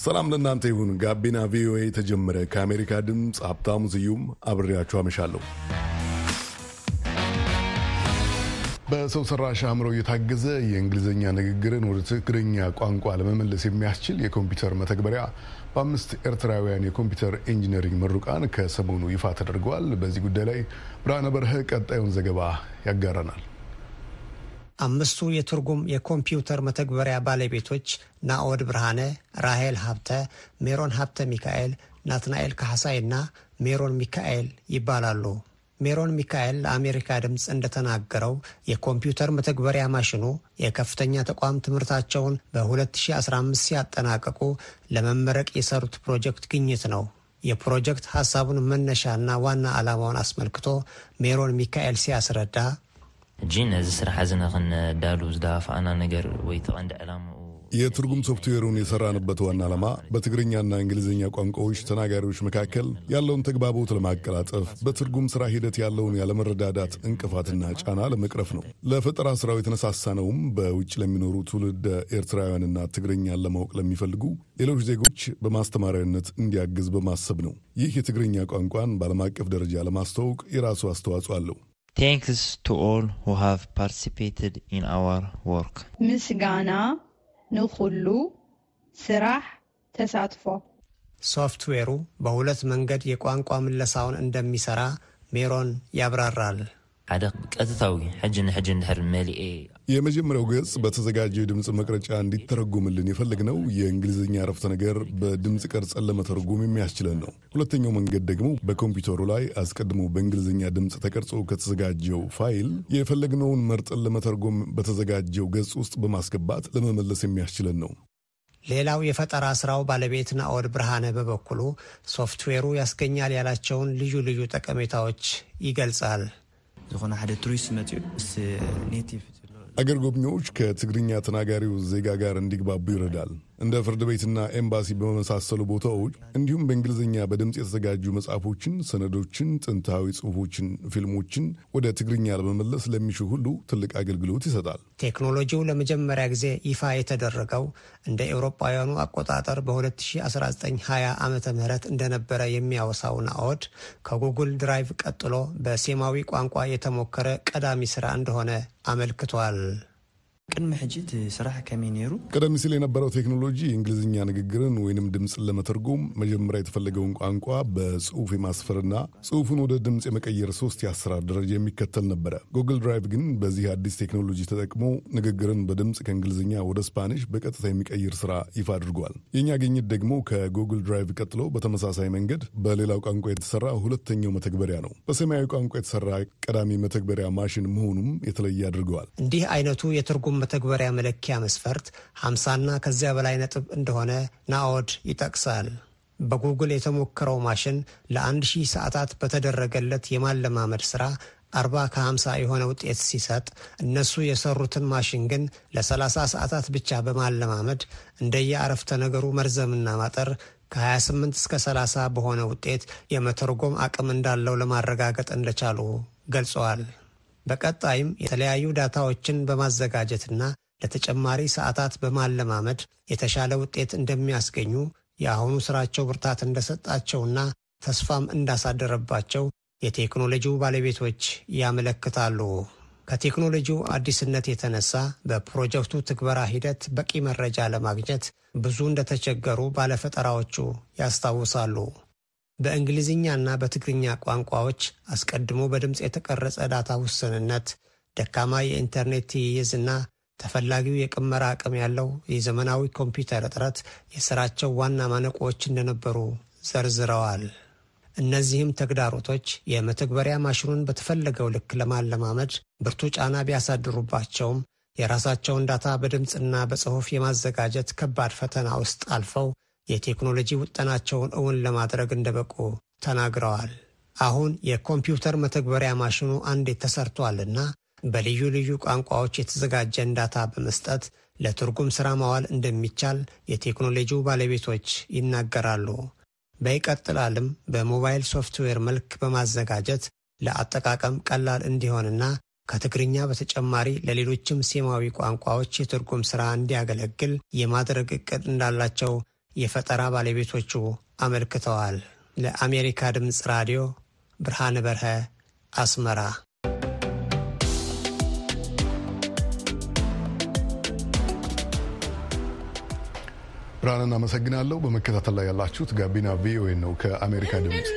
ሰላም ለእናንተ ይሁን። ጋቢና ቪኦኤ የተጀመረ ከአሜሪካ ድምፅ ሀብታሙ ስዩም አብሬያችሁ አመሻለሁ። በሰው ሰራሽ አእምሮ እየታገዘ የእንግሊዝኛ ንግግርን ወደ ትግርኛ ቋንቋ ለመመለስ የሚያስችል የኮምፒውተር መተግበሪያ በአምስት ኤርትራውያን የኮምፒውተር ኢንጂነሪንግ ምሩቃን ከሰሞኑ ይፋ ተደርጓል። በዚህ ጉዳይ ላይ ብርሃነ በርሄ ቀጣዩን ዘገባ ያጋረናል። አምስቱ የትርጉም የኮምፒውተር መተግበሪያ ባለቤቶች ናኦድ ብርሃነ፣ ራሄል ሀብተ፣ ሜሮን ሀብተ ሚካኤል፣ ናትናኤል ካሕሳይ እና ሜሮን ሚካኤል ይባላሉ። ሜሮን ሚካኤል ለአሜሪካ ድምፅ እንደተናገረው የኮምፒውተር መተግበሪያ ማሽኑ የከፍተኛ ተቋም ትምህርታቸውን በ2015 ሲያጠናቀቁ ለመመረቅ የሰሩት ፕሮጀክት ግኝት ነው። የፕሮጀክት ሀሳቡን መነሻና ዋና ዓላማውን አስመልክቶ ሜሮን ሚካኤል ሲያስረዳ እጂ ነዚ ስራሕ እዚ ንክንዳሉ ዝዳፋኣና ነገር ወይ ተቐንዲ ዕላምኡ የትርጉም ሶፍትዌሩን የሰራንበት ዋና ዓላማ በትግርኛና እንግሊዝኛ ቋንቋዎች ተናጋሪዎች መካከል ያለውን ተግባቦት ለማቀላጠፍ በትርጉም ስራ ሂደት ያለውን ያለመረዳዳት እንቅፋትና ጫና ለመቅረፍ ነው። ለፈጠራ ስራው የተነሳሳነውም በውጭ ለሚኖሩ ትውልደ ኤርትራውያንና ትግርኛን ለማወቅ ለሚፈልጉ ሌሎች ዜጎች በማስተማሪያነት እንዲያግዝ በማሰብ ነው። ይህ የትግርኛ ቋንቋን በዓለም አቀፍ ደረጃ ለማስተዋወቅ የራሱ አስተዋጽኦ አለው። Thanks to all who have participated in our work ምስጋና ንኩሉ ስራሕ ተሳትፎ ሶፍትዌሩ በሁለት መንገድ የቋንቋ ምለሳውን እንደሚሰራ ሜሮን ያብራራል። ሓደ ቀጥታዊ ሕጂ ንሕጂ እንድሕር መሊኤ የመጀመሪያው ገጽ በተዘጋጀው የድምፅ መቅረጫ እንዲተረጎምልን የፈለግነው የእንግሊዝኛ አረፍተ ነገር በድምፅ ቀርጸን ለመተርጎም የሚያስችለን ነው። ሁለተኛው መንገድ ደግሞ በኮምፒውተሩ ላይ አስቀድሞ በእንግሊዝኛ ድምፅ ተቀርጾ ከተዘጋጀው ፋይል የፈለግነውን መርጠን ለመተርጎም በተዘጋጀው ገጽ ውስጥ በማስገባት ለመመለስ የሚያስችለን ነው። ሌላው የፈጠራ ስራው ባለቤት ናኦድ ብርሃነ በበኩሉ ሶፍትዌሩ ያስገኛል ያላቸውን ልዩ ልዩ ጠቀሜታዎች ይገልጻል። ዝኾነ ሓደ ቱሪስት መፅኡ native አገር ጎብኚዎች ከትግርኛ ተናጋሪው ዜጋ ጋር እንዲግባቡ ይረዳል። እንደ ፍርድ ቤትና ኤምባሲ በመሳሰሉ ቦታዎች እንዲሁም በእንግሊዝኛ በድምፅ የተዘጋጁ መጽሐፎችን፣ ሰነዶችን፣ ጥንታዊ ጽሑፎችን፣ ፊልሞችን ወደ ትግርኛ ለመመለስ ለሚሹ ሁሉ ትልቅ አገልግሎት ይሰጣል። ቴክኖሎጂው ለመጀመሪያ ጊዜ ይፋ የተደረገው እንደ ኤውሮጳውያኑ አቆጣጠር በ2019/20 ዓመተ ምህረት እንደነበረ የሚያወሳው ናኦድ ከጉግል ድራይቭ ቀጥሎ በሴማዊ ቋንቋ የተሞከረ ቀዳሚ ስራ እንደሆነ አመልክቷል። ቅድሚ ሕጂ እቲ ስራሕ ከመይ ነይሩ ቀደም ሲል የነበረው ቴክኖሎጂ የእንግሊዝኛ ንግግርን ወይንም ድምፅን ለመተርጎም መጀመሪያ የተፈለገውን ቋንቋ በጽሁፍ የማስፈርና ጽሁፉን ወደ ድምፅ የመቀየር ሶስት የአሰራር ደረጃ የሚከተል ነበረ። ጉግል ድራይቭ ግን በዚህ አዲስ ቴክኖሎጂ ተጠቅሞ ንግግርን በድምፅ ከእንግሊዝኛ ወደ ስፓኒሽ በቀጥታ የሚቀይር ስራ ይፋ አድርጓል። የእኛ ግኝት ደግሞ ከጉግል ድራይቭ ቀጥሎ በተመሳሳይ መንገድ በሌላው ቋንቋ የተሰራ ሁለተኛው መተግበሪያ ነው። በሴማዊ ቋንቋ የተሰራ ቀዳሚ መተግበሪያ ማሽን መሆኑም የተለየ ያደርገዋል። እንዲህ አይነቱ የትርጉም መተግበሪያ መለኪያ መስፈርት 50ና ከዚያ በላይ ነጥብ እንደሆነ ናኦድ ይጠቅሳል። በጉግል የተሞከረው ማሽን ለአንድ ሺህ ሰዓታት በተደረገለት የማለማመድ ሥራ 40 ከ50 የሆነ ውጤት ሲሰጥ እነሱ የሰሩትን ማሽን ግን ለ30 ሰዓታት ብቻ በማለማመድ እንደየ አረፍተ ነገሩ መርዘምና ማጠር ከ28 እስከ 30 በሆነ ውጤት የመተርጎም አቅም እንዳለው ለማረጋገጥ እንደቻሉ ገልጸዋል። በቀጣይም የተለያዩ ዳታዎችን በማዘጋጀትና ለተጨማሪ ሰዓታት በማለማመድ የተሻለ ውጤት እንደሚያስገኙ የአሁኑ ስራቸው ብርታት እንደሰጣቸውና ተስፋም እንዳሳደረባቸው የቴክኖሎጂው ባለቤቶች ያመለክታሉ። ከቴክኖሎጂው አዲስነት የተነሳ በፕሮጀክቱ ትግበራ ሂደት በቂ መረጃ ለማግኘት ብዙ እንደተቸገሩ ባለፈጠራዎቹ ያስታውሳሉ። በእንግሊዝኛና በትግርኛ ቋንቋዎች አስቀድሞ በድምፅ የተቀረጸ ዳታ ውስንነት፣ ደካማ የኢንተርኔት ትይይዝና ተፈላጊው የቅመራ አቅም ያለው የዘመናዊ ኮምፒውተር እጥረት የሥራቸው ዋና ማነቆዎች እንደነበሩ ዘርዝረዋል። እነዚህም ተግዳሮቶች የመተግበሪያ ማሽኑን በተፈለገው ልክ ለማለማመድ ብርቱ ጫና ቢያሳድሩባቸውም የራሳቸውን ዳታ በድምፅና በጽሑፍ የማዘጋጀት ከባድ ፈተና ውስጥ አልፈው የቴክኖሎጂ ውጠናቸውን እውን ለማድረግ እንደበቁ ተናግረዋል። አሁን የኮምፒውተር መተግበሪያ ማሽኑ አንዴ ተሰርቷልና በልዩ ልዩ ቋንቋዎች የተዘጋጀን ዳታ በመስጠት ለትርጉም ሥራ ማዋል እንደሚቻል የቴክኖሎጂው ባለቤቶች ይናገራሉ። በቀጣይም በሞባይል ሶፍትዌር መልክ በማዘጋጀት ለአጠቃቀም ቀላል እንዲሆንና ከትግርኛ በተጨማሪ ለሌሎችም ሴማዊ ቋንቋዎች የትርጉም ሥራ እንዲያገለግል የማድረግ ዕቅድ እንዳላቸው የፈጠራ ባለቤቶቹ አመልክተዋል። ለአሜሪካ ድምፅ ራዲዮ ብርሃነ በርሀ አስመራ። ብርሃንን አመሰግናለሁ። በመከታተል ላይ ያላችሁት ጋቢና ቪኦኤ ነው ከአሜሪካ ድምፅ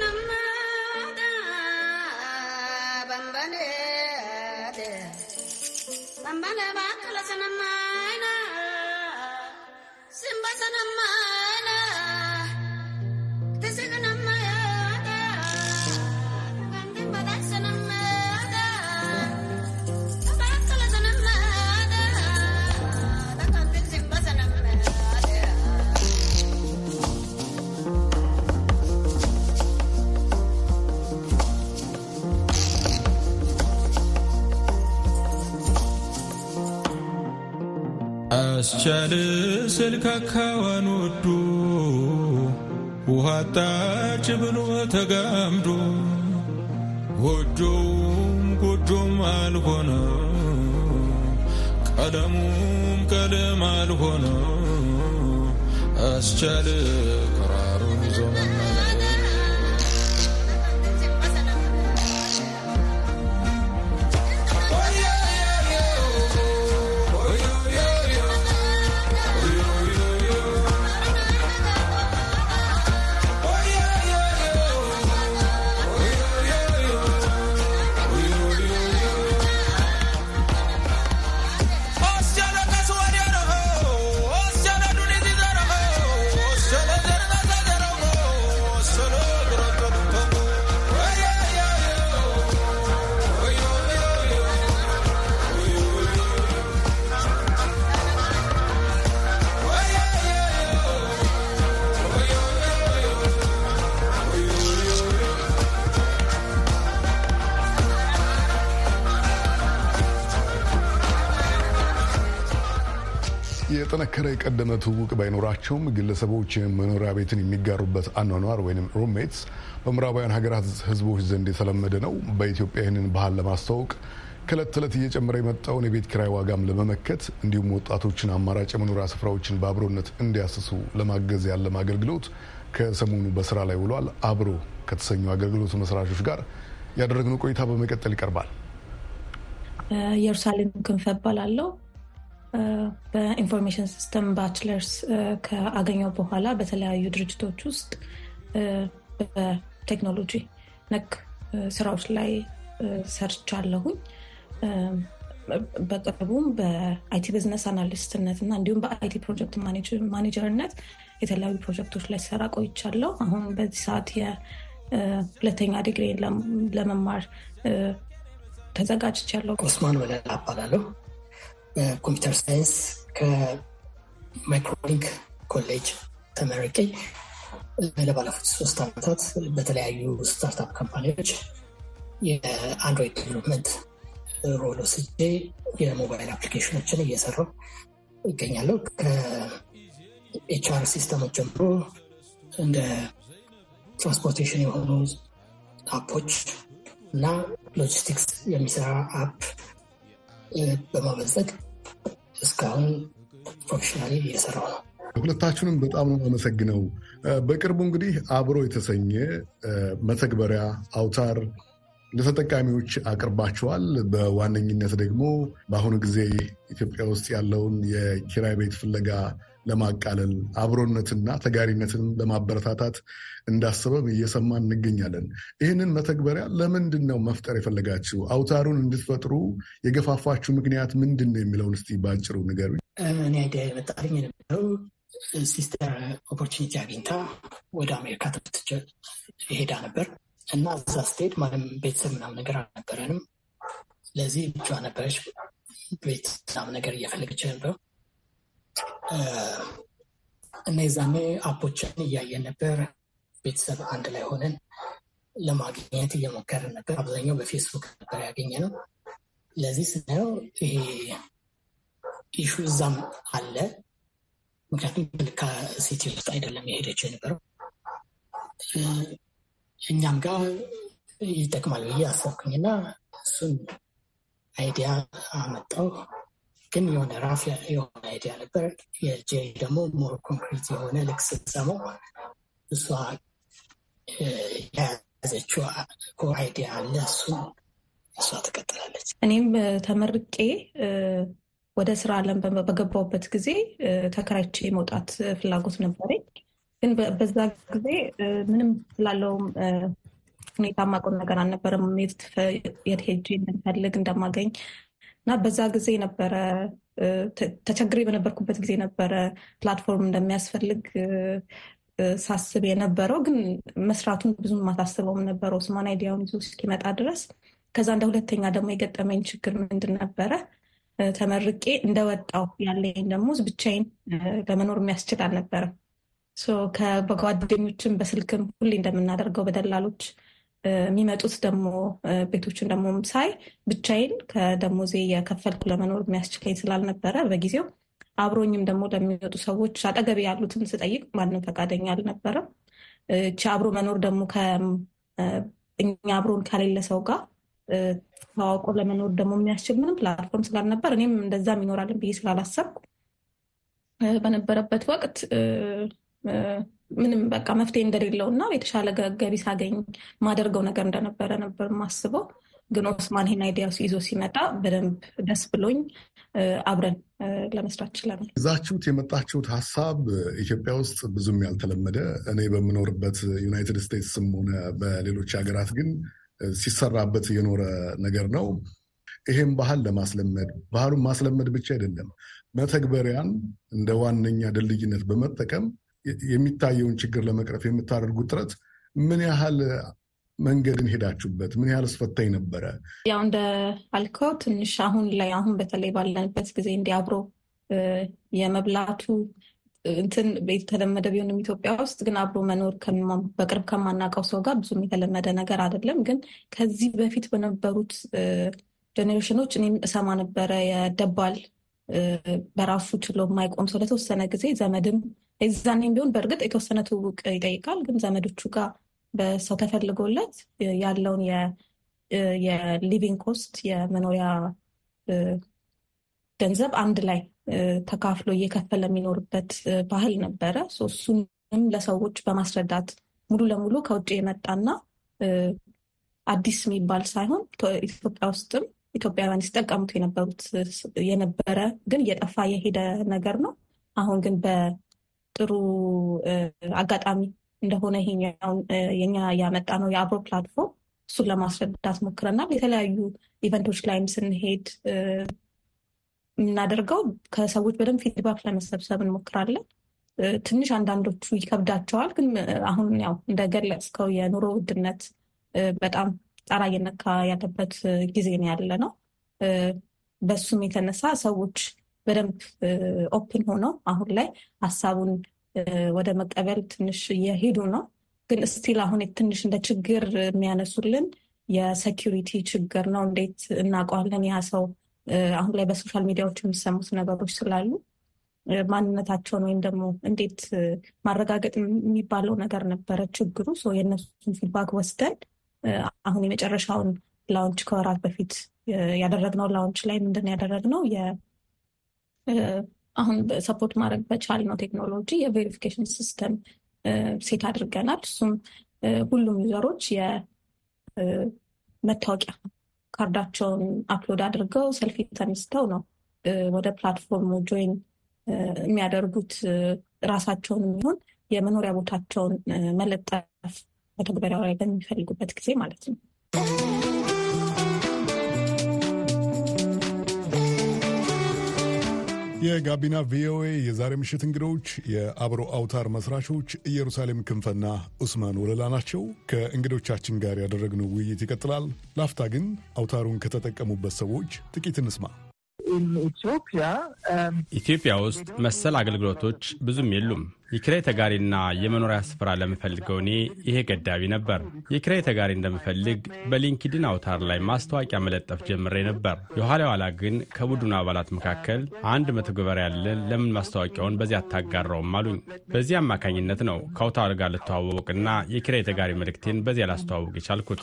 ጣጭ ብሎ ተጋምዶ ጎጆውም ጎጆም አልሆነ ቀለሙም ቀለም አልሆነ አስቻለ ክራሩን ይዞ የጠነከረ የቀደመ ትውውቅ ባይኖራቸውም ግለሰቦች መኖሪያ ቤትን የሚጋሩበት አኗኗር ወይም ሩሜትስ በምዕራባውያን ሀገራት ሕዝቦች ዘንድ የተለመደ ነው። በኢትዮጵያ ይህንን ባህል ለማስተዋወቅ ከእለት ተዕለት እየጨመረ የመጣውን የቤት ኪራይ ዋጋም ለመመከት እንዲሁም ወጣቶችን አማራጭ የመኖሪያ ስፍራዎችን በአብሮነት እንዲያስሱ ለማገዝ ያለም አገልግሎት ከሰሞኑ በስራ ላይ ውሏል። አብሮ ከተሰኙ አገልግሎት መስራቾች ጋር ያደረግነው ቆይታ በመቀጠል ይቀርባል። ኢየሩሳሌም ክንፈ እባላለሁ። በ information system bachelors ካገኘሁ በኋላ በተለያዩ ድርጅቶች ውስጥ በቴክኖሎጂ ነክ ስራዎች ላይ ሰርቻለሁኝ። በቅርቡም በ IT business analyst ነት እና እንዲሁም በ IT project manager ነት የተለያዩ ፕሮጀክቶች ላይ ስሰራ ቆይቻለሁ። አሁን በዚህ ሰዓት የሁለተኛ ዲግሪ ለመማር ተዘጋጅቻለሁ። ኦስማን ወለላ እባላለሁ። በ computer science ከማይክሮሊንክ ኮሌጅ ተመርቄ ለባለፉት ሶስት ዓመታት በተለያዩ startup company ዎች የ Android development role ወስጄ የ mobile application ኦችን እየሰራሁ ይገኛለሁ። ከ HR system ኦች ጀምሮ እንደ transportation የሆኑ app ኦች እና ሎጂስቲክስ የሚሰራ app በማበልጸግ እስካሁን professionally እየሰራሁ ነው። ሁለታችሁንም በጣም ነው አመሰግነው። በቅርቡ እንግዲህ አብሮ የተሰኘ መተግበሪያ አውታር ለተጠቃሚዎች አቅርባችኋል። በዋነኝነት ደግሞ በአሁኑ ጊዜ ኢትዮጵያ ውስጥ ያለውን የኪራይ ቤት ፍለጋ ለማቃለል አብሮነትና ተጋሪነትን ለማበረታታት እንዳሰበም እየሰማን እንገኛለን። ይህንን መተግበሪያ ለምንድን ነው መፍጠር የፈለጋችሁ? አውታሩን እንድትፈጥሩ የገፋፋችሁ ምክንያት ምንድን ነው የሚለውን እስቲ በአጭሩ ንገሩኝ። እኔ idea የመጣልኝ የነበረው sister opportunity አግኝታ ወደ አሜሪካ ትምህርት ሄዳ ነበር እና እዛ ስትሄድ ማንም ቤተሰብ ምናምን ነገር አልነበረንም። ለዚህ ብቻ ነበረች ቤት ምናምን ነገር እየፈለገች ነበረው እና የዛኔ አፖችን እያየን ነበር። ቤተሰብ አንድ ላይ ሆነን ለማግኘት እየሞከርን ነበር። አብዛኛው በፌስቡክ ነበር ያገኘ ነው። ለዚህ ስናየው ይሄ ኢሹ እዛም አለ። ምክንያቱም ልካ ሲቲ ውስጥ አይደለም የሄደችው የነበረው። እኛም ጋር ይጠቅማል ብዬ አሰብኩኝና እሱን idea አመጣው። ግን የሆነ rough የሆነ idea ነበር። የጄ ደግሞ more concrete የሆነ ልክ ስትሰማው እሷ የያዘችው idea አለ። እሱን እሷ ትቀጥላለች። እኔም ተመርቄ ወደ ስራ ዓለም በገባሁበት ጊዜ ተከራይቼ መውጣት ፍላጎት ነበረኝ። ግን በዛ ጊዜ ምንም ስላለውም ሁኔታ ማቆም ነገር አልነበረም። የት ሄጄ እንደምፈልግ እንደማገኝ እና በዛ ጊዜ ነበረ ተቸግሬ በነበርኩበት ጊዜ ነበረ platform እንደሚያስፈልግ ሳስብ የነበረው ግን መስራቱን ብዙም ማታስበውም ነበረው ኦስማን idea ውን ይዞ እስኪመጣ ድረስ። ከዛ እንደ ሁለተኛ ደግሞ የገጠመኝ ችግር ምንድን ነበረ? ተመርቄ እንደወጣው ያለኝ ደግሞ ብቻዬን ለመኖር የሚያስችል አልነበረም። በጓደኞችም በስልክም ሁሌ እንደምናደርገው በደላሎች የሚመጡት ደግሞ ቤቶችን ደግሞ ሳይ ብቻዬን ከደሞዜ የከፈልኩ ለመኖር የሚያስችለኝ ስላልነበረ በጊዜው አብሮኝም ደግሞ ለሚመጡ ሰዎች አጠገቤ ያሉትን ስጠይቅ ማንም ፈቃደኛ አልነበረም። እቺ አብሮ መኖር ደግሞ እኛ አብሮን ከሌለ ሰው ጋር ተዋውቆ ለመኖር ደግሞ የሚያስችል ምንም platform ስላልነበር እኔም እንደዛም ይኖራልን ብዬ ስላላሰብኩ በነበረበት ወቅት ምንም በቃ መፍትሄ እንደሌለው እና የተሻለ ገቢ ሳገኝ ማደርገው ነገር እንደነበረ ነበር የማስበው። ግን ኦስማን ይሄን idea ይዞ ሲመጣ በደንብ ደስ ብሎኝ አብረን ለመስራት ችለናል። ይዛችሁት የመጣችሁት ሀሳብ ኢትዮጵያ ውስጥ ብዙም ያልተለመደ እኔ በምኖርበት ዩናይትድ ስቴትስም ሆነ በሌሎች ሀገራት ግን ሲሰራበት የኖረ ነገር ነው። ይሄም ባህል ለማስለመድ ባህሉን ማስለመድ ብቻ አይደለም፣ መተግበሪያን እንደ ዋነኛ ድልድይነት በመጠቀም የሚታየውን ችግር ለመቅረፍ የምታደርጉት ጥረት ምን ያህል መንገድን ሄዳችሁበት? ምን ያህል አስፈታኝ ነበረ? ያው እንደ አልከው ትንሽ አሁን ላይ አሁን በተለይ ባለንበት ጊዜ እንዲህ አብሮ የመብላቱ እንትን የተለመደ ቢሆንም ኢትዮጵያ ውስጥ ግን አብሮ መኖር በቅርብ ከማናውቀው ሰው ጋር ብዙም የተለመደ ነገር አይደለም። ግን ከዚህ በፊት በነበሩት ጄኔሬሽኖች እኔም እሰማ ነበረ የደባል በራሱ ችሎ የማይቆም ሰው ለተወሰነ ጊዜ ዘመድም የዛኔም ቢሆን በእርግጥ የተወሰነ ትውውቅ ይጠይቃል። ግን ዘመዶቹ ጋር በሰው ተፈልጎለት ያለውን የ living cost የመኖሪያ ገንዘብ አንድ ላይ ተካፍሎ እየከፈለ የሚኖርበት ባህል ነበረ። እሱንም ለሰዎች በማስረዳት ሙሉ ለሙሉ ከውጭ የመጣና አዲስ የሚባል ሳይሆን ኢትዮጵያ ውስጥም ኢትዮጵያውያን ሲጠቀሙት የነበሩት የነበረ ግን እየጠፋ የሄደ ነገር ነው። አሁን ግን በጥሩ አጋጣሚ እንደሆነ ይሄኛውን የኛ ያመጣ ነው የአብሮ platform እሱን ለማስረዳት ሞክረናል። የተለያዩ event ኦች ላይም ስንሄድ የምናደርገው ከሰዎች በደንብ feedback ለመሰብሰብ እንሞክራለን። ትንሽ አንዳንዶቹ ይከብዳቸዋል። ግን አሁን ያው እንደገለጽከው የኑሮ ውድነት በጣም ጣራ እየነካ ያለበት ጊዜ ነው ያለ ነው። በሱም የተነሳ ሰዎች በደንብ open ሆነው አሁን ላይ ሀሳቡን ወደ መቀበል ትንሽ እየሄዱ ነው። ግን still አሁን ትንሽ እንደ ችግር የሚያነሱልን የ security ችግር ነው። እንዴት እናውቀዋለን ያ ሰው አሁን ላይ በ social media ዎች የሚሰሙት ነገሮች ስላሉ ማንነታቸውን ወይም ደግሞ እንዴት ማረጋገጥ የሚባለው ነገር ነበረ ችግሩ። የእነሱን feedback ወስደን አሁን የመጨረሻውን launch ከወራት በፊት ያደረግነው launch ላይ ምንድን ያደረግነው አሁን support ማድረግ በቻልነው ቴክኖሎጂ የ verification system set አድርገናል። እሱም ሁሉም user ኦች የመታወቂያ ካርዳቸውን upload አድርገው ሰልፊ ተነስተው ነው ወደ platform ኡ join የሚያደርጉት። ራሳቸውን የሚሆን የመኖሪያ ቦታቸውን መለጠፍ መተግበሪያው ላይ በሚፈልጉበት ጊዜ ማለት ነው። የጋቢና ቪኦኤ የዛሬ ምሽት እንግዶች የአብሮ አውታር መስራቾች ኢየሩሳሌም ክንፈና ኡስማን ወለላ ናቸው። ከእንግዶቻችን ጋር ያደረግነው ውይይት ይቀጥላል። ላፍታ ግን አውታሩን ከተጠቀሙበት ሰዎች ጥቂት እንስማ። ኢትዮጵያ ውስጥ መሰል አገልግሎቶች ብዙም የሉም። የኪራይ ተጋሪና የመኖሪያ ስፍራ ለምፈልገው እኔ ይሄ ገዳቢ ነበር። የኪራይ ተጋሪ እንደምፈልግ በሊንክድን አውታር ላይ ማስታወቂያ መለጠፍ ጀምሬ ነበር። የኋላ ኋላ ግን ከቡድኑ አባላት መካከል አንድ መተግበሪያ ያለን ለምን ማስታወቂያውን በዚህ አታጋራውም አሉኝ። በዚህ አማካኝነት ነው ከአውታር ጋር ልተዋወቅና የኪራይ ተጋሪ መልእክቴን በዚያ ላስተዋወቅ የቻልኩት።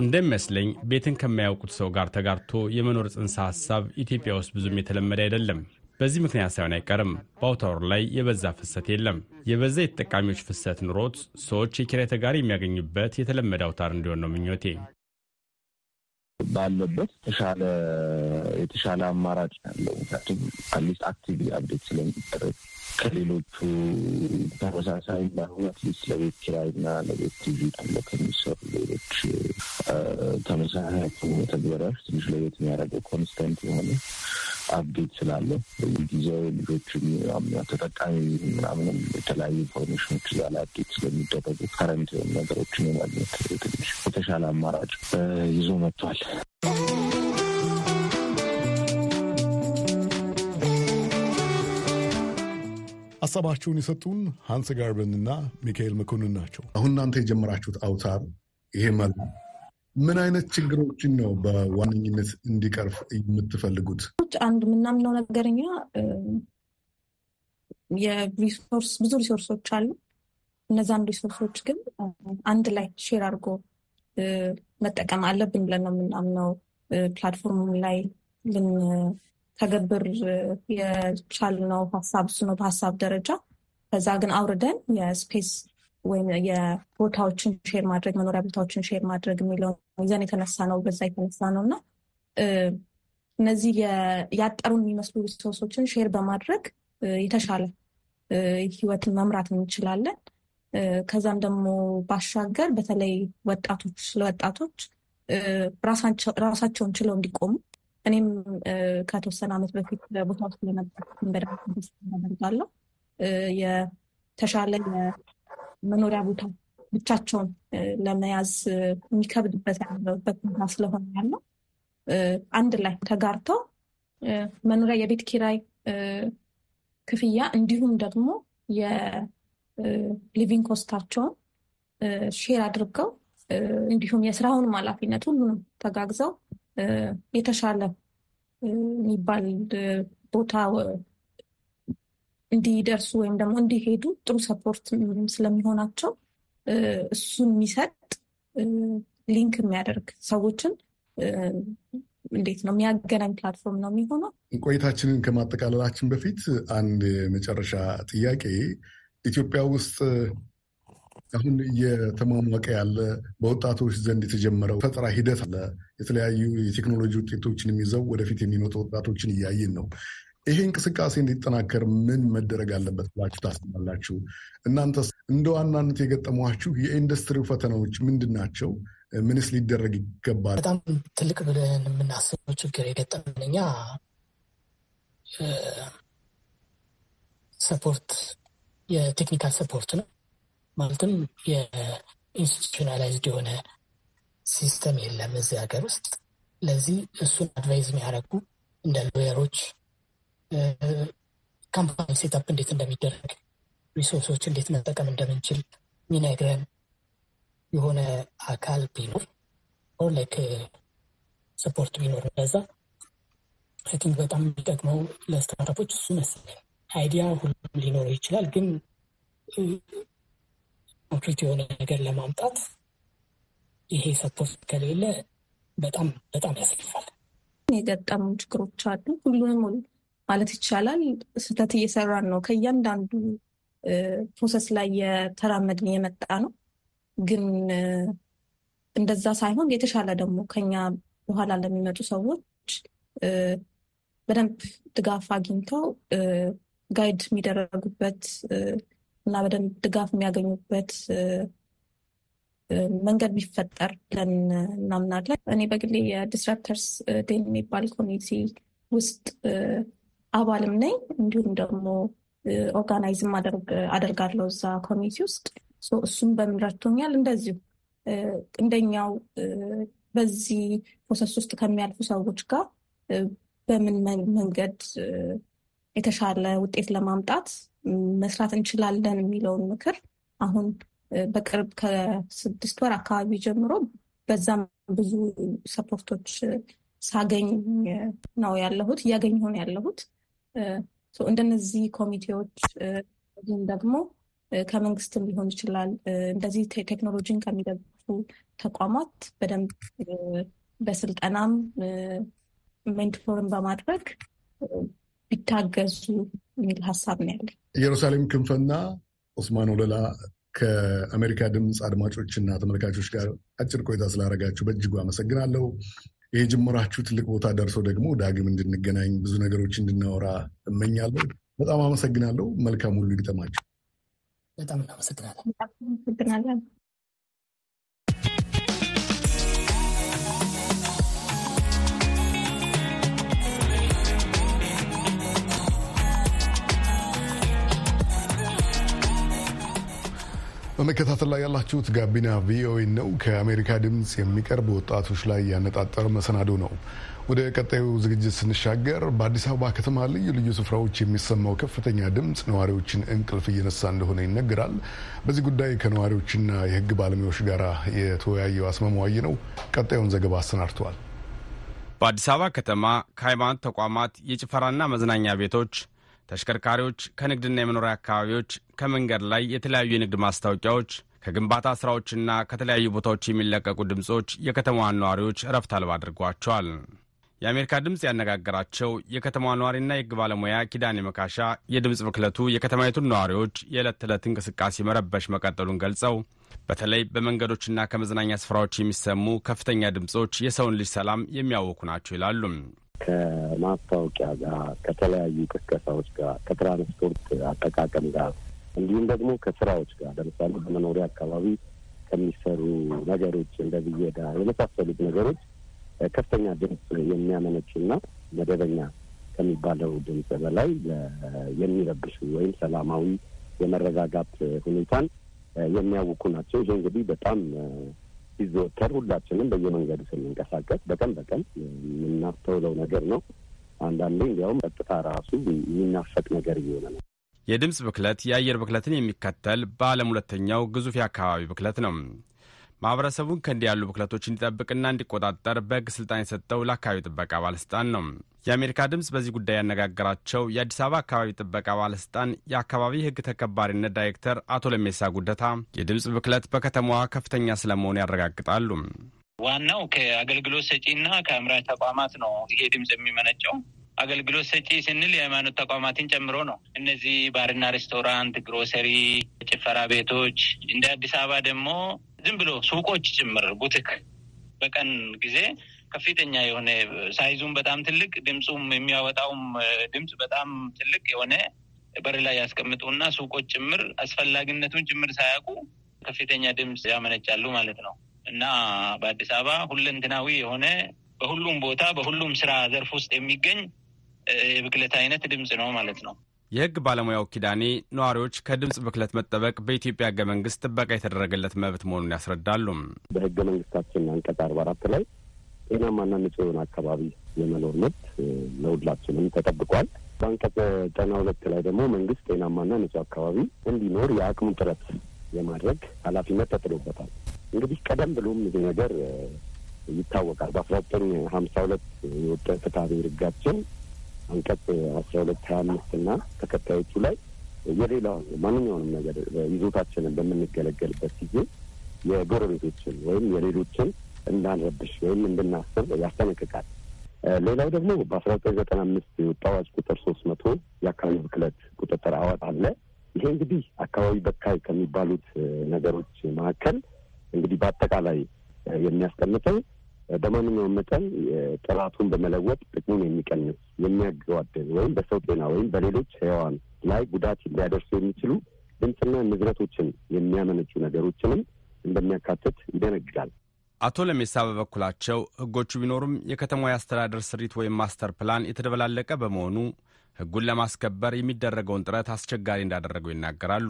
እንደሚመስለኝ ቤትን ከማያውቁት ሰው ጋር ተጋርቶ የመኖር ጽንሰ ሀሳብ ኢትዮጵያ ውስጥ ብዙም የተለመደ አይደለም። በዚህ ምክንያት ሳይሆን አይቀርም በአውታወር ላይ የበዛ ፍሰት የለም። የበዛ የተጠቃሚዎች ፍሰት ኑሮት ሰዎች የኪራይ ተጋሪ የሚያገኙበት የተለመደ አውታር እንዲሆን ነው ምኞቴ። ባለበት የተሻለ የተሻለ አማራጭ ያለው። ምክንያቱም at least active update ስለሚደረግ ከሌሎቹ ተመሳሳይ ባይሆኑ at least ለቤት ኪራይና ለቤት ቲቪ ተብሎ ከሚሰሩ ሌሎች ተመሳሳይ መተግበሪያዎች ትንሽ ለቤት የሚያደርገው constant የሆነ update ስላለው በየጊዜው ልጆችም ተጠቃሚ ምናምንም የተለያዩ information ኦች እዛ ላይ update ስለሚደረጉ current ነገሮችን የማግኘት ትንሽ የተሻለ አማራጭ ይዞ መጥቷል። ሀሳባቸውን የሰጡን ሀንስ ጋርበንና ሚካኤል መኮንን ናቸው። አሁን እናንተ የጀመራችሁት አውታር ይሄ መ ምን አይነት ችግሮችን ነው በዋነኝነት እንዲቀርፍ የምትፈልጉት? አንድ የምናምነው ነገርኛ የ resource ብዙ resource ኦች አሉ። እነዛን resource ኦች ግን አንድ ላይ share አድርጎ መጠቀም አለብን ብለን ነው የምናምነው። platform ላይ ልንተገብር የቻልነው ሀሳብ እሱ ነው በሀሳብ ደረጃ። ከዛ ግን አውርደን የ space ወይም የቦታዎችን share ማድረግ መኖሪያ ቦታዎችን share ማድረግ የሚለውን ይዘን የተነሳ ነው በዛ የተነሳ ነው እና እነዚህ ያጠሩን የሚመስሉ resource ኦችን share በማድረግ የተሻለ ህይወትን መምራት እንችላለን። ከዛም ደግሞ ባሻገር በተለይ ወጣቶች ስለወጣቶች ራሳቸውን ችለው እንዲቆሙ እኔም ከተወሰነ ዓመት በፊት ቦታ ውስጥ ለነበርኩት በደንብ አደርጋለሁ። የተሻለ የመኖሪያ ቦታ ብቻቸውን ለመያዝ የሚከብድበት ያለበት ቦታ ስለሆነ ያለው አንድ ላይ ተጋርተው መኖሪያ የቤት ኪራይ ክፍያ እንዲሁም ደግሞ የ living cost ኣቸውን share አድርገው እንዲሁም የስራውንም ኃላፊነት ሁሉንም ተጋግዘው የተሻለ የሚባል ቦታ እንዲደርሱ ወይም ደግሞ እንዲሄዱ ጥሩ support ስለሚሆናቸው እሱን የሚሰጥ link የሚያደርግ ሰዎችን እንዴት ነው የሚያገናኝ platform ነው የሚሆነው። ቆይታችንን ከማጠቃለላችን በፊት አንድ የመጨረሻ ጥያቄ ኢትዮጵያ ውስጥ አሁን እየተሟሟቀ ያለ በወጣቶች ዘንድ የተጀመረው ፈጠራ ሂደት አለ። የተለያዩ የቴክኖሎጂ ውጤቶችን ይዘው ወደፊት የሚመጡ ወጣቶችን እያየን ነው። ይሄ እንቅስቃሴ እንዲጠናከር ምን መደረግ አለበት ብላችሁ ታስባላችሁ? እናንተስ እንደ ዋናነት የገጠሟችሁ የኢንዱስትሪው ፈተናዎች ምንድን ናቸው? ምንስ ሊደረግ ይገባል? በጣም ትልቅ ብለን የምናስበው ችግር የገጠመን እኛ support የ technical support ነው። ማለትም የ institutionalized የሆነ system የለም እዚህ ሀገር ውስጥ። ለዚህ እሱን advise የሚያደርጉ እንደ lawyer ኦች company setup እንዴት እንደሚደረግ resource ኦች እንዴት መጠቀም እንደምንችል ሚነግረን የሆነ አካል ቢኖር or like support ቢኖር እንደዛ I think በጣም የሚጠቅመው ለ startup ኦች እሱ መሰለኝ። idea ሁሉም ሊኖረው ይችላል፣ ግን ኮንክሪት የሆነ ነገር ለማምጣት ይሄ support ከሌለ በጣም በጣም ያስለፋል። የገጠሙ ችግሮች አሉ። ሁሉንም ማለት ይቻላል ስህተት እየሰራን ነው። ከእያንዳንዱ process ላይ የተራመድን የመጣ ነው። ግን እንደዛ ሳይሆን የተሻለ ደግሞ ከኛ በኋላ ለሚመጡ ሰዎች በደንብ ድጋፍ አግኝተው guide የሚደረጉበት እና በደንብ ድጋፍ የሚያገኙበት መንገድ ቢፈጠር ብለን እናምናለን። እኔ በግሌ የ Disrupters Den የሚባል community ውስጥ አባልም ነኝ። እንዲሁም ደግሞ organize ም አደርጋለሁ እዛ community ውስጥ። እሱም በምን ረድቶኛል። እንደዚሁ እንደኛው በዚህ process ውስጥ ከሚያልፉ ሰዎች ጋር በምን መንገድ የተሻለ ውጤት ለማምጣት መስራት እንችላለን የሚለውን ምክር አሁን በቅርብ ከስድስት ወር አካባቢ ጀምሮ በዛም ብዙ ሰፖርቶች ሳገኝ ነው ያለሁት እያገኝ ሆን ያለሁት። እንደነዚህ ኮሚቴዎች ወይም ደግሞ ከመንግስትም ሊሆን ይችላል እንደዚህ ቴክኖሎጂን ከሚደግፉ ተቋማት በደንብ በስልጠናም ሜንቶርን በማድረግ ቢታገዙ የሚል ሀሳብ ነው ያለ። ኢየሩሳሌም ክንፈና ኦስማን ወለላ ከአሜሪካ ድምፅ አድማጮችና ተመልካቾች ጋር አጭር ቆይታ ስላደረጋችሁ በእጅጉ አመሰግናለሁ። ይህ ጅምራችሁ ትልቅ ቦታ ደርሶ ደግሞ ዳግም እንድንገናኝ ብዙ ነገሮች እንድናወራ እመኛለሁ። በጣም አመሰግናለሁ። መልካም ሁሉ ይግጠማችሁ። በጣም እናመሰግናለን። በመከታተል ላይ ያላችሁት ጋቢና ቪኦኤ ነው። ከአሜሪካ ድምፅ የሚቀርብ ወጣቶች ላይ ያነጣጠረ መሰናዶ ነው። ወደ ቀጣዩ ዝግጅት ስንሻገር በአዲስ አበባ ከተማ ልዩ ልዩ ስፍራዎች የሚሰማው ከፍተኛ ድምፅ ነዋሪዎችን እንቅልፍ እየነሳ እንደሆነ ይነገራል። በዚህ ጉዳይ ከነዋሪዎችና የሕግ ባለሙያዎች ጋር የተወያየው አስመማዋይ ነው። ቀጣዩን ዘገባ አሰናድተዋል። በአዲስ አበባ ከተማ ከሃይማኖት ተቋማት፣ የጭፈራና መዝናኛ ቤቶች ተሽከርካሪዎች ከንግድና የመኖሪያ አካባቢዎች፣ ከመንገድ ላይ የተለያዩ የንግድ ማስታወቂያዎች፣ ከግንባታ ስራዎችና ከተለያዩ ቦታዎች የሚለቀቁ ድምፆች የከተማዋን ነዋሪዎች እረፍት አልባ አድርጓቸዋል። የአሜሪካ ድምፅ ያነጋገራቸው የከተማዋ ነዋሪና የሕግ ባለሙያ ኪዳኔ መካሻ የድምፅ ብክለቱ የከተማይቱን ነዋሪዎች የዕለት ተዕለት እንቅስቃሴ መረበሽ መቀጠሉን ገልጸው በተለይ በመንገዶችና ከመዝናኛ ስፍራዎች የሚሰሙ ከፍተኛ ድምፆች የሰውን ልጅ ሰላም የሚያወኩ ናቸው ይላሉ። ከማስታወቂያ ጋር ከተለያዩ ቅስቀሳዎች ጋር ከትራንስፖርት አጠቃቀም ጋር እንዲሁም ደግሞ ከስራዎች ጋር ለምሳሌ በመኖሪያ አካባቢ ከሚሰሩ ነገሮች እንደ ብየዳ የመሳሰሉት ነገሮች ከፍተኛ ድምፅ የሚያመነጩና መደበኛ ከሚባለው ድምፅ በላይ የሚረብሹ ወይም ሰላማዊ የመረጋጋት ሁኔታን የሚያውኩ ናቸው። ይሄ እንግዲህ በጣም ሲዘወተር ሁላችንም በየመንገዱ ስንንቀሳቀስ በቀን በቀን የምናስተውለው ነገር ነው። አንዳንዴ እንዲያውም ቀጥታ ራሱ የሚናፈቅ ነገር እየሆነ ነው። የድምፅ ብክለት የአየር ብክለትን የሚከተል በዓለም ሁለተኛው ግዙፍ የአካባቢ ብክለት ነው። ማህበረሰቡን ከእንዲህ ያሉ ብክለቶች እንዲጠብቅና እንዲቆጣጠር በሕግ ስልጣን የሰጠው ለአካባቢ ጥበቃ ባለስልጣን ነው። የአሜሪካ ድምፅ በዚህ ጉዳይ ያነጋገራቸው የአዲስ አበባ አካባቢ ጥበቃ ባለስልጣን የአካባቢ ሕግ ተከባሪነት ዳይሬክተር አቶ ለሜሳ ጉደታ የድምፅ ብክለት በከተማዋ ከፍተኛ ስለመሆኑ ያረጋግጣሉ። ዋናው ከአገልግሎት ሰጪና ከአምራች ተቋማት ነው ይሄ ድምፅ የሚመነጨው። አገልግሎት ሰጪ ስንል የሃይማኖት ተቋማትን ጨምሮ ነው። እነዚህ ባርና ሬስቶራንት፣ ግሮሰሪ፣ ጭፈራ ቤቶች እንደ አዲስ አበባ ደግሞ ዝም ብሎ ሱቆች ጭምር ቡቲክ በቀን ጊዜ ከፍተኛ የሆነ ሳይዙም በጣም ትልቅ ድምፁም የሚያወጣውም ድምፅ በጣም ትልቅ የሆነ በር ላይ ያስቀምጡና ሱቆች ጭምር አስፈላጊነቱን ጭምር ሳያውቁ ከፍተኛ ድምፅ ያመነጫሉ ማለት ነው እና በአዲስ አበባ ሁለንትናዊ የሆነ በሁሉም ቦታ በሁሉም ስራ ዘርፍ ውስጥ የሚገኝ የብክለት አይነት ድምፅ ነው ማለት ነው። የሕግ ባለሙያው ኪዳኔ ነዋሪዎች ከድምፅ ብክለት መጠበቅ በኢትዮጵያ ሕገ መንግስት ጥበቃ የተደረገለት መብት መሆኑን ያስረዳሉ። በሕገ መንግስታችን አንቀጽ አርባ አራት ላይ ጤናማና ንጹህ የሆነ አካባቢ የመኖር መብት ለሁላችንም ተጠብቋል። በአንቀጽ ዘጠና ሁለት ላይ ደግሞ መንግስት ጤናማና ንጹህ አካባቢ እንዲኖር የአቅሙ ጥረት የማድረግ ኃላፊነት ተጥሎበታል። እንግዲህ ቀደም ብሎም ይህ ነገር ይታወቃል። በአስራ ዘጠኝ ሀምሳ ሁለት የወጣ ፍትሐ ብሔር ሕጋችን አንቀጽ አስራ ሁለት ሀያ አምስት እና ተከታዮቹ ላይ የሌላውን ማንኛውንም ነገር ይዞታችንን በምንገለገልበት ጊዜ የጎረቤቶችን ወይም የሌሎችን እንዳንረብሽ ወይም እንድናስብ ያስጠነቅቃል። ሌላው ደግሞ በአስራ ዘጠኝ ዘጠና አምስት የወጣው አዋጅ ቁጥር ሶስት መቶ የአካባቢ ብክለት ቁጥጥር አዋጅ አለ። ይሄ እንግዲህ አካባቢ በካይ ከሚባሉት ነገሮች መካከል እንግዲህ በአጠቃላይ የሚያስቀምጠው በማንኛውም መጠን ጥራቱን በመለወጥ ጥቅሙን የሚቀንስ የሚያገዋድል ወይም በሰው ጤና ወይም በሌሎች ሕያዋን ላይ ጉዳት ሊያደርሱ የሚችሉ ድምፅና ንዝረቶችን የሚያመነጩ ነገሮችንም እንደሚያካትት ይደነግጋል። አቶ ለሜሳ በበኩላቸው ሕጎቹ ቢኖሩም የከተማው የአስተዳደር ስሪት ወይም ማስተር ፕላን የተደበላለቀ በመሆኑ ሕጉን ለማስከበር የሚደረገውን ጥረት አስቸጋሪ እንዳደረገው ይናገራሉ።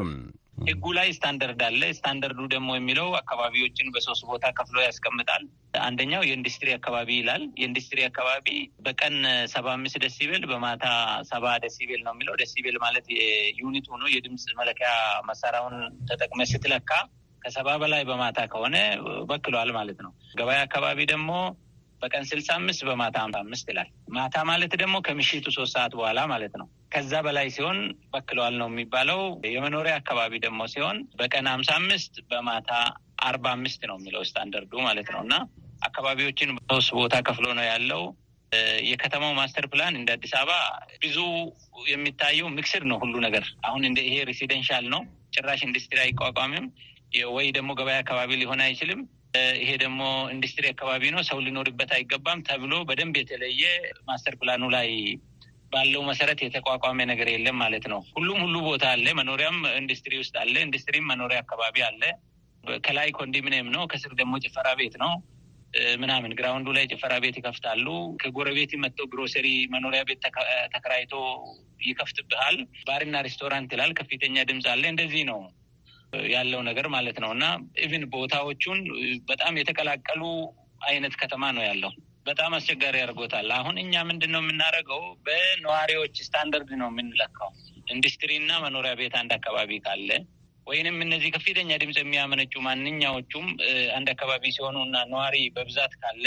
ሕጉ ላይ ስታንደርድ አለ። ስታንደርዱ ደግሞ የሚለው አካባቢዎችን በሶስት ቦታ ከፍሎ ያስቀምጣል። አንደኛው የኢንዱስትሪ አካባቢ ይላል። የኢንዱስትሪ አካባቢ በቀን ሰባ አምስት ደሲቤል በማታ ሰባ ደሲቤል ነው የሚለው። ደሲቤል ማለት የ unit ኡ ነው፣ የድምፅ መለኪያ መሳሪያውን ተጠቅመህ ስትለካ ከሰባ በላይ በማታ ከሆነ በክሏል ማለት ነው። ገበያ አካባቢ ደግሞ በቀን ስልሳ አምስት በማታ ሀምሳ አምስት ይላል። ማታ ማለት ደግሞ ከምሽቱ ሶስት ሰዓት በኋላ ማለት ነው። ከዛ በላይ ሲሆን በክለዋል ነው የሚባለው። የመኖሪያ አካባቢ ደግሞ ሲሆን በቀን ሀምሳ አምስት በማታ አርባ አምስት ነው የሚለው ስታንደርዱ ማለት ነው። እና አካባቢዎችን በሶስት ቦታ ከፍሎ ነው ያለው። የከተማው ማስተር ፕላን እንደ አዲስ አበባ ብዙ የሚታየው mixed ነው ሁሉ ነገር። አሁን እንደ ይሄ residential ነው፣ ጭራሽ ኢንዱስትሪ አይቋቋምም ወይ ደግሞ ገበያ አካባቢ ሊሆን አይችልም። ይሄ ደግሞ ኢንዱስትሪ አካባቢ ነው፣ ሰው ሊኖርበት አይገባም ተብሎ በደንብ የተለየ ማስተር ፕላኑ ላይ ባለው መሰረት የተቋቋመ ነገር የለም ማለት ነው። ሁሉም ሁሉ ቦታ አለ። መኖሪያም ኢንዱስትሪ ውስጥ አለ፣ ኢንዱስትሪም መኖሪያ አካባቢ አለ። ከላይ ኮንዶሚኒየም ነው፣ ከስር ደግሞ ጭፈራ ቤት ነው ምናምን ground ኡ ላይ ጭፈራ ቤት ይከፍታሉ። ከጎረቤት መጥተው ግሮሰሪ መኖሪያ ቤት ተከራይቶ ይከፍትብሃል። ባርና ሬስቶራንት ይላል። ከፍተኛ ድምፅ አለ። እንደዚህ ነው ያለው ነገር ማለት ነው። እና even ቦታዎቹን በጣም የተቀላቀሉ አይነት ከተማ ነው ያለው። በጣም አስቸጋሪ ያደርገዋል። አሁን እኛ ምንድን ነው የምናደርገው? በነዋሪዎች ስታንደርድ ነው የምንለካው። ኢንዱስትሪ እና መኖሪያ ቤት አንድ አካባቢ ካለ ወይንም እነዚህ ከፍተኛ ድምፅ የሚያመነጩ ማንኛዎቹም አንድ አካባቢ ሲሆኑ እና ነዋሪ በብዛት ካለ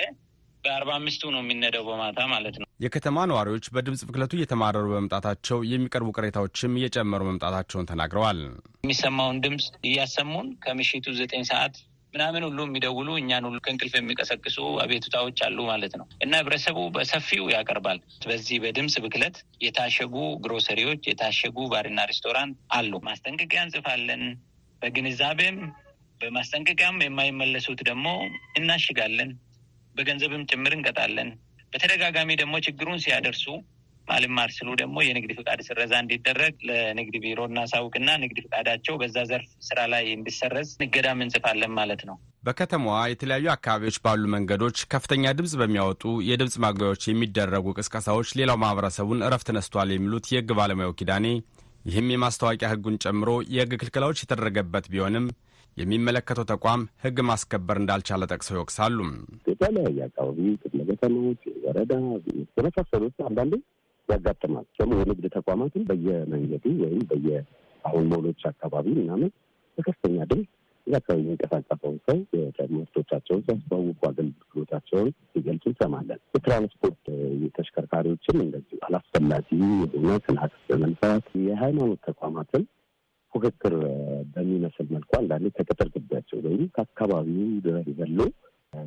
በአርባ አምስቱ ነው የሚነደው በማታ ማለት ነው። የከተማ ነዋሪዎች በድምፅ ብክለቱ እየተማረሩ በመምጣታቸው የሚቀርቡ ቅሬታዎችም እየጨመሩ መምጣታቸውን ተናግረዋል። የሚሰማውን ድምፅ እያሰሙን ከምሽቱ ዘጠኝ ሰዓት ምናምን ሁሉ የሚደውሉ እኛን ሁሉ ከእንቅልፍ የሚቀሰቅሱ አቤቱታዎች አሉ ማለት ነው እና ህብረተሰቡ በሰፊው ያቀርባል። በዚህ በድምፅ ብክለት የታሸጉ ግሮሰሪዎች፣ የታሸጉ ባርና ሬስቶራንት አሉ። ማስጠንቀቂያ እንጽፋለን። በግንዛቤም በማስጠንቀቂያም የማይመለሱት ደግሞ እናሽጋለን። በገንዘብም ጭምር እንቀጣለን። በተደጋጋሚ ደግሞ ችግሩን ሲያደርሱ አልማር ስሉ ደግሞ የንግድ ፍቃድ ስረዛ እንዲደረግ ለንግድ ቢሮ እናሳውቅና ንግድ ፍቃዳቸው በዛ ዘርፍ ስራ ላይ እንዲሰረዝ እገዳም እንጽፋለን ማለት ነው። በከተማዋ የተለያዩ አካባቢዎች ባሉ መንገዶች ከፍተኛ ድምፅ በሚያወጡ የድምፅ ማጉያዎች የሚደረጉ ቅስቀሳዎች ሌላው ማህበረሰቡን እረፍት ነስቷል የሚሉት የህግ ባለሙያው ኪዳኔ፣ ይህም የማስታወቂያ ህጉን ጨምሮ የህግ ክልክላዎች የተደረገበት ቢሆንም የሚመለከተው ተቋም ህግ ማስከበር እንዳልቻለ ጠቅሰው ይወቅሳሉ። የተለያየ አካባቢ ክፍለ ከተሞች፣ ወረዳ የመሳሰሉት አንዳንዴ ያጋጥማል። ደግሞ የንግድ ተቋማትን በየመንገዱ ወይም በየ አሁን ሞሎች አካባቢ ምናምን በከፍተኛ ድምፅ አካባቢ የሚንቀሳቀሰውን ሰው ምርቶቻቸውን ሲያስተዋውቁ አገልግሎታቸውን ሲገልጹ እንሰማለን። የትራንስፖርት ተሽከርካሪዎችም እንደዚሁ አላስፈላጊ የሆነ ትናክስ በመንሳት የሃይማኖት ተቋማትን ፉክክር በሚመስል መልኩ አንዳንዴ ከቅጥር ግቢያቸው ወይም ከአካባቢው ድረስ ዘሎ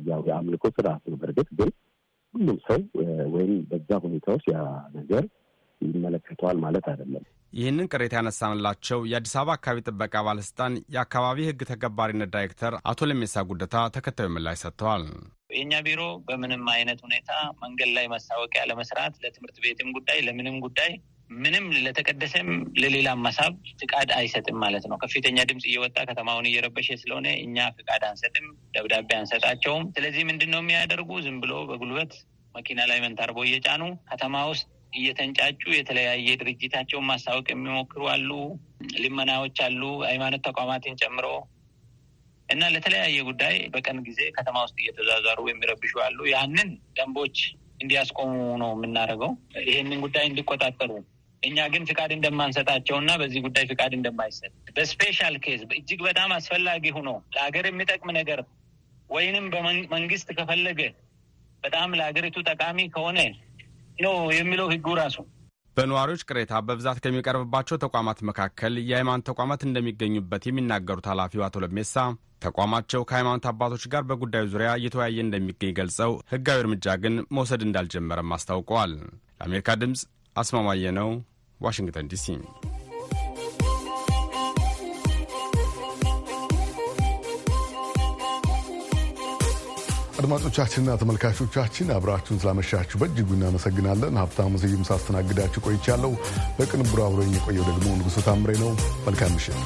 ያው የአምልኮ ስርዓት ነው። በእርግጥ ግን ሁሉም ሰው ወይም በዛ ሁኔታ ውስጥ ያ ነገር ይመለከተዋል ማለት አይደለም። ይህንን ቅሬታ ያነሳንላቸው የአዲስ አበባ አካባቢ ጥበቃ ባለስልጣን የአካባቢ ሕግ ተገባሪነት ዳይሬክተር አቶ ለሜሳ ጉደታ ተከታዩ ምላሽ ሰጥተዋል። የእኛ ቢሮ በምንም አይነት ሁኔታ መንገድ ላይ ማስታወቂያ ለመስራት ለትምህርት ቤትም ጉዳይ ለምንም ጉዳይ ምንም ለተቀደሰም ለሌላም መሳብ ፍቃድ አይሰጥም ማለት ነው። ከፍተኛ ድምፅ እየወጣ ከተማውን እየረበሸ ስለሆነ እኛ ፍቃድ አንሰጥም፣ ደብዳቤ አንሰጣቸውም። ስለዚህ ምንድን ነው የሚያደርጉ ዝም ብሎ በጉልበት መኪና ላይ መንታርቦ እየጫኑ ከተማ ውስጥ እየተንጫጩ የተለያየ ድርጅታቸውን ማስታወቅ የሚሞክሩ አሉ። ልመናዎች አሉ፣ ሃይማኖት ተቋማትን ጨምሮ እና ለተለያየ ጉዳይ በቀን ጊዜ ከተማ ውስጥ እየተዘዋወሩ የሚረብሹ አሉ። ያንን ደንቦች እንዲያስቆሙ ነው የምናደርገው፣ ይሄንን ጉዳይ እንዲቆጣጠሩ እኛ ግን ፍቃድ እንደማንሰጣቸው እና በዚህ ጉዳይ ፍቃድ እንደማይሰጥ በ special case እጅግ በጣም አስፈላጊ ሆኖ ለሀገር የሚጠቅም ነገር ወይንም በመንግስት ከፈለገ በጣም ለሀገሪቱ ጠቃሚ ከሆነ ነው የሚለው ህጉ ራሱ። በነዋሪዎች ቅሬታ በብዛት ከሚቀርብባቸው ተቋማት መካከል የሃይማኖት ተቋማት እንደሚገኙበት የሚናገሩት ኃላፊው አቶ ለሜሳ ተቋማቸው ከሃይማኖት አባቶች ጋር በጉዳዩ ዙሪያ እየተወያየ እንደሚገኝ ገልጸው ህጋዊ እርምጃ ግን መውሰድ እንዳልጀመረም አስታውቀዋል። ለአሜሪካ ድምፅ አስማማየ ነው፣ ዋሽንግተን ዲሲ። አድማጮቻችንና ተመልካቾቻችን አብራችሁን ስላመሻችሁ በእጅጉ እናመሰግናለን። ሀብታሙ ስዩም ሳስተናግዳችሁ ቆይቻለሁ። በቅንብሩ አብሮኝ የቆየው ደግሞ ንጉሱ ታምሬ ነው። መልካም ምሽት።